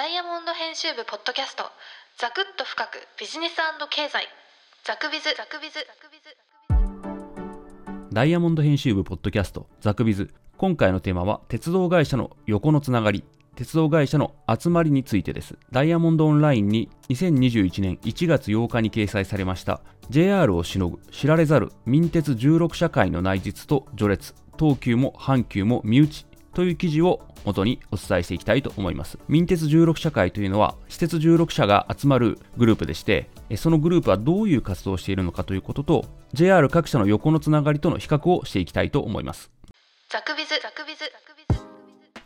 ダイヤモンド編集部ポッドキャスト。ザクッと深くビジネス経済。ザクビズ。ザクビズ。ザクビズ。ダイヤモンド編集部ポッドキャスト。ザクビズ。今回のテーマは鉄道会社の横のつながり。鉄道会社の集まりについてです。ダイヤモンドオンラインに2021年1月8日に掲載されました。JR をしのぐ知られざる民鉄16社会の内実と序列。東急も阪急も身内。という記事を元にお伝えしていきたいと思います。民鉄16社会というのは、私鉄16社が集まるグループでして、そのグループはどういう活動をしているのかということと、JR 各社の横のつながりとの比較をしていきたいと思います。ザクビズ、ザクビズ。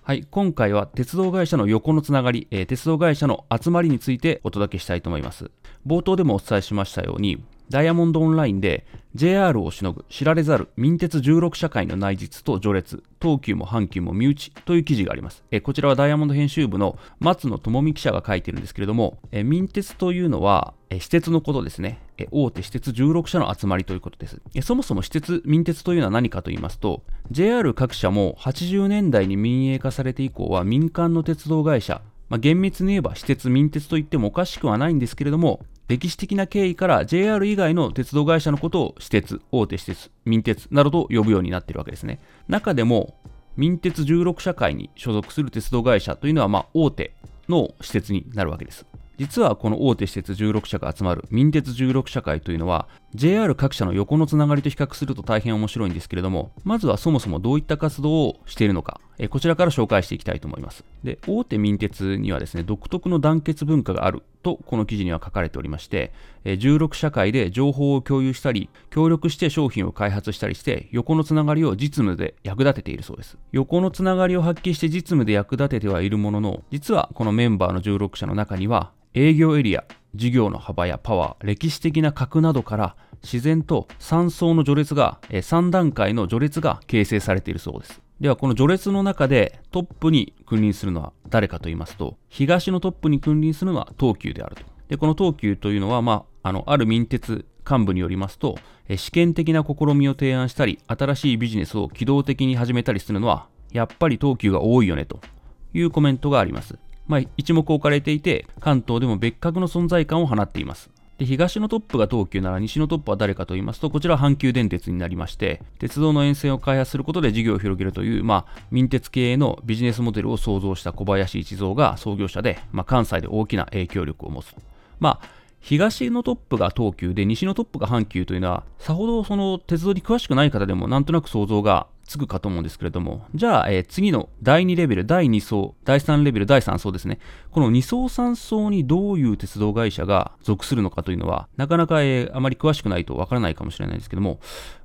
はい、今回は鉄道会社の横のつながり、えー、鉄道会社の集まりについてお届けしたいと思います。冒頭でもお伝えしましたように、ダイヤモンドオンラインで JR をしのぐ知られざる民鉄16社会の内実と序列、東急も阪急も身内という記事があります。えこちらはダイヤモンド編集部の松野智美記者が書いてるんですけれども、え民鉄というのは、え私鉄のことですね。え大手私鉄16社の集まりということです。えそもそも私鉄、民鉄というのは何かと言いますと、JR 各社も80年代に民営化されて以降は民間の鉄道会社、まあ、厳密に言えば私鉄、民鉄と言ってもおかしくはないんですけれども、歴史的な経緯から JR 以外の鉄道会社のことを私鉄、大手私鉄、民鉄などと呼ぶようになっているわけですね。中でも、民鉄16社会に所属する鉄道会社というのは、まあ、大手の私鉄になるわけです。実はこの大手施設16社が集まる民鉄16社会というのは JR 各社の横のつながりと比較すると大変面白いんですけれどもまずはそもそもどういった活動をしているのかえこちらから紹介していきたいと思います。で大手民鉄にはですね独特の団結文化があるとこの記事には書かれておりまして16社会で情報を共有したり協力して商品を開発したりして横のつながりを実務で役立てているそうです。横のつながりを発揮して実務で役立ててはいるものの実はこのメンバーの16社の中には営業エリア、事業の幅やパワー、歴史的な格などから自然と3層の序列が、3段階の序列が形成されているそうです。ではこの序列の中でトップに君臨するのは誰かと言いますと、東のトップに君臨するのは東急であると。で、この東急というのは、まあ、あの、ある民鉄幹部によりますと、試験的な試みを提案したり、新しいビジネスを機動的に始めたりするのは、やっぱり東急が多いよねというコメントがあります。まあ、一目置かれていて、関東でも別格の存在感を放っています。で東のトップが東急なら西のトップは誰かと言いますと、こちらは阪急電鉄になりまして、鉄道の沿線を開発することで事業を広げるという、まあ、民鉄系営のビジネスモデルを創造した小林一三が創業者で、まあ、関西で大きな影響力を持つ。まあ、東のトップが東急で西のトップが阪急というのは、さほどその鉄道に詳しくない方でもなんとなく想像がつくかと思うんですけれども、じゃあ、えー、次の第2レベル、第2層、第3レベル、第3層ですね。この2層3層にどういう鉄道会社が属するのかというのは、なかなか、えー、あまり詳しくないとわからないかもしれないですけども、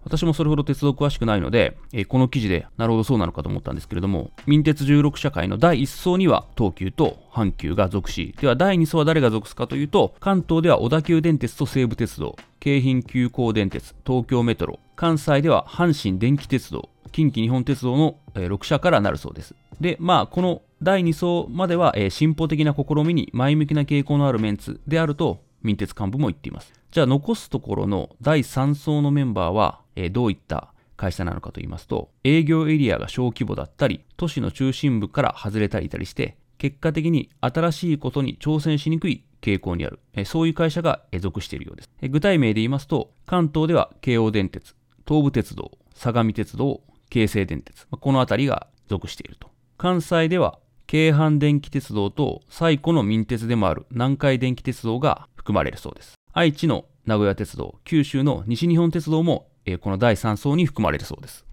私もそれほど鉄道詳しくないので、えー、この記事でなるほどそうなのかと思ったんですけれども、民鉄16社会の第1層には東急と阪急が属し、では第2層は誰が属すかというと、関東では小田急電鉄と西武鉄道、京浜急行電鉄、東京メトロ、関西では阪神電気鉄道、近畿日本鉄道の6社からなるそうです。で、まあ、この第2層までは、え進歩的な試みに前向きな傾向のあるメンツであると、民鉄幹部も言っています。じゃあ、残すところの第3層のメンバーは、えどういった会社なのかと言いますと、営業エリアが小規模だったり、都市の中心部から外れたりいたりして、結果的に新しいことに挑戦しにくい傾向にある、えそういう会社が属しているようです。え具体名で言いますと、関東では京王電鉄、東武鉄道、相模鉄道、京成電鉄、この辺りが属していると。関西では京阪電気鉄道と最古の民鉄でもある南海電気鉄道が含まれるそうです。愛知の名古屋鉄道、九州の西日本鉄道も、えー、この第3層に含まれるそうです。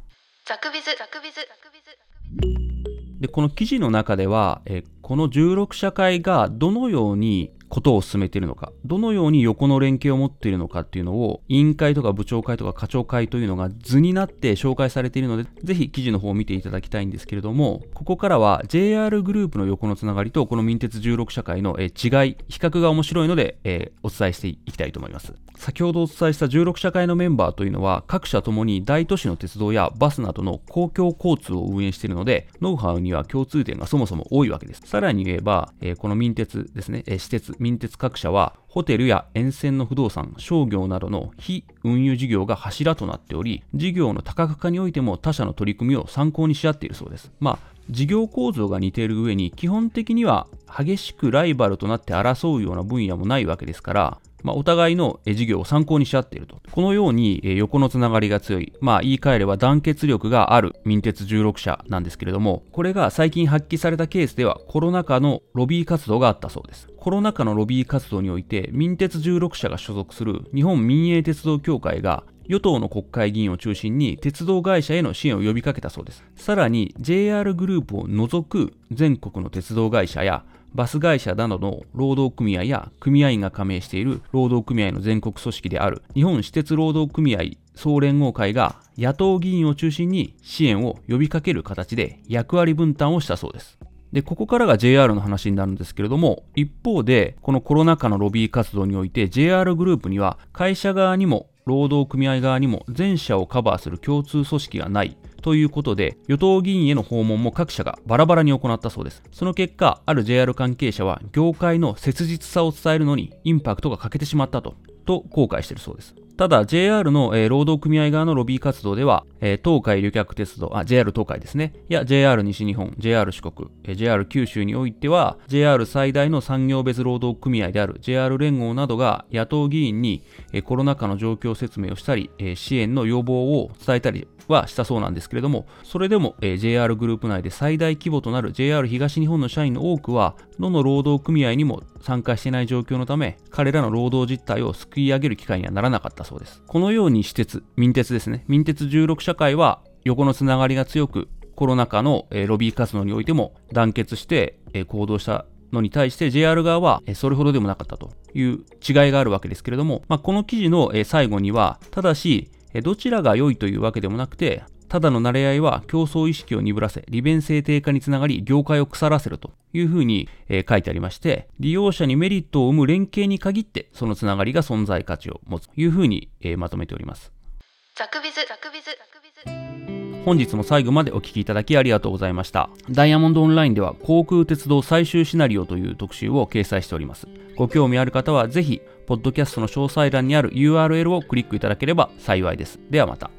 ザクビズ、ザクビズ、ザクビズ、ザクビズ。で、この記事の中では、えー、この16社会がどのようにことを進めているのか、どのように横の連携を持っているのかっていうのを、委員会とか部長会とか課長会というのが図になって紹介されているので、ぜひ記事の方を見ていただきたいんですけれども、ここからは JR グループの横のつながりと、この民鉄16社会の違い、比較が面白いので、えー、お伝えしていきたいと思います。先ほどお伝えした16社会のメンバーというのは、各社ともに大都市の鉄道やバスなどの公共交通を運営しているので、ノウハウには共通点がそもそも多いわけです。さらに言えば、えー、この民鉄ですね、えー、私鉄、民鉄各社は、ホテルや沿線の不動産、商業などの非運輸事業が柱となっており、事業の多角化においても他社の取り組みを参考にし合っているそうです。まあ、事業構造が似ている上に基本的には激しくライバルとなって争うような分野もないわけですからまあ、お互いの事業を参考にし合っていると。このように横のつながりが強い、まあ、言い換えれば団結力がある民鉄16社なんですけれども、これが最近発揮されたケースではコロナ禍のロビー活動があったそうです。コロナ禍のロビー活動において、民鉄16社が所属する日本民営鉄道協会が与党の国会議員を中心に鉄道会社への支援を呼びかけたそうです。さらに JR グループを除く全国の鉄道会社やバス会社などの労働組合や組合員が加盟している労働組合の全国組織である日本私鉄労働組合総連合会が野党議員を中心に支援を呼びかける形で役割分担をしたそうです。で、ここからが JR の話になるんですけれども、一方で、このコロナ禍のロビー活動において JR グループには会社側にも労働組合側にも全社をカバーする共通組織がないということで、与党議員への訪問も各社がバラバラに行ったそうです。その結果、ある JR 関係者は、業界の切実さを伝えるのにインパクトが欠けてしまったと、と後悔しているそうです。ただ JR の、えー、労働組合側のロビー活動では、えー、東海旅客鉄道、あ、JR 東海ですね。いや、JR 西日本、JR 四国、えー、JR 九州においては、JR 最大の産業別労働組合である JR 連合などが野党議員に、えー、コロナ禍の状況説明をしたり、えー、支援の要望を伝えたりはしたそうなんですけれども、それでも、えー、JR グループ内で最大規模となる JR 東日本の社員の多くは、どの労働組合にも参加していない状況のため、彼らの労働実態をすくい上げる機会にはならなかったそうです。このように私鉄、民鉄ですね、民鉄16社会は横のつながりが強く、コロナ禍の、ロビー活動においても団結して、行動したのに対して JR 側はそれほどでもなかったという違いがあるわけですけれども、まあ、この記事の最後には、ただし、どちらが良いというわけでもなくて、ただの慣れ合いは競争意識を鈍らせ、利便性低下につながり、業界を腐らせるというふうに、えー、書いてありまして、利用者にメリットを生む連携に限って、そのつながりが存在価値を持つというふうに、えー、まとめております。ザクビズ、ザクビズ、ザクビズ。本日も最後までお聴きいただきありがとうございました。ダイヤモンドオンラインでは航空鉄道最終シナリオという特集を掲載しております。ご興味ある方はぜひ、ポッドキャストの詳細欄にある URL をクリックいただければ幸いです。ではまた。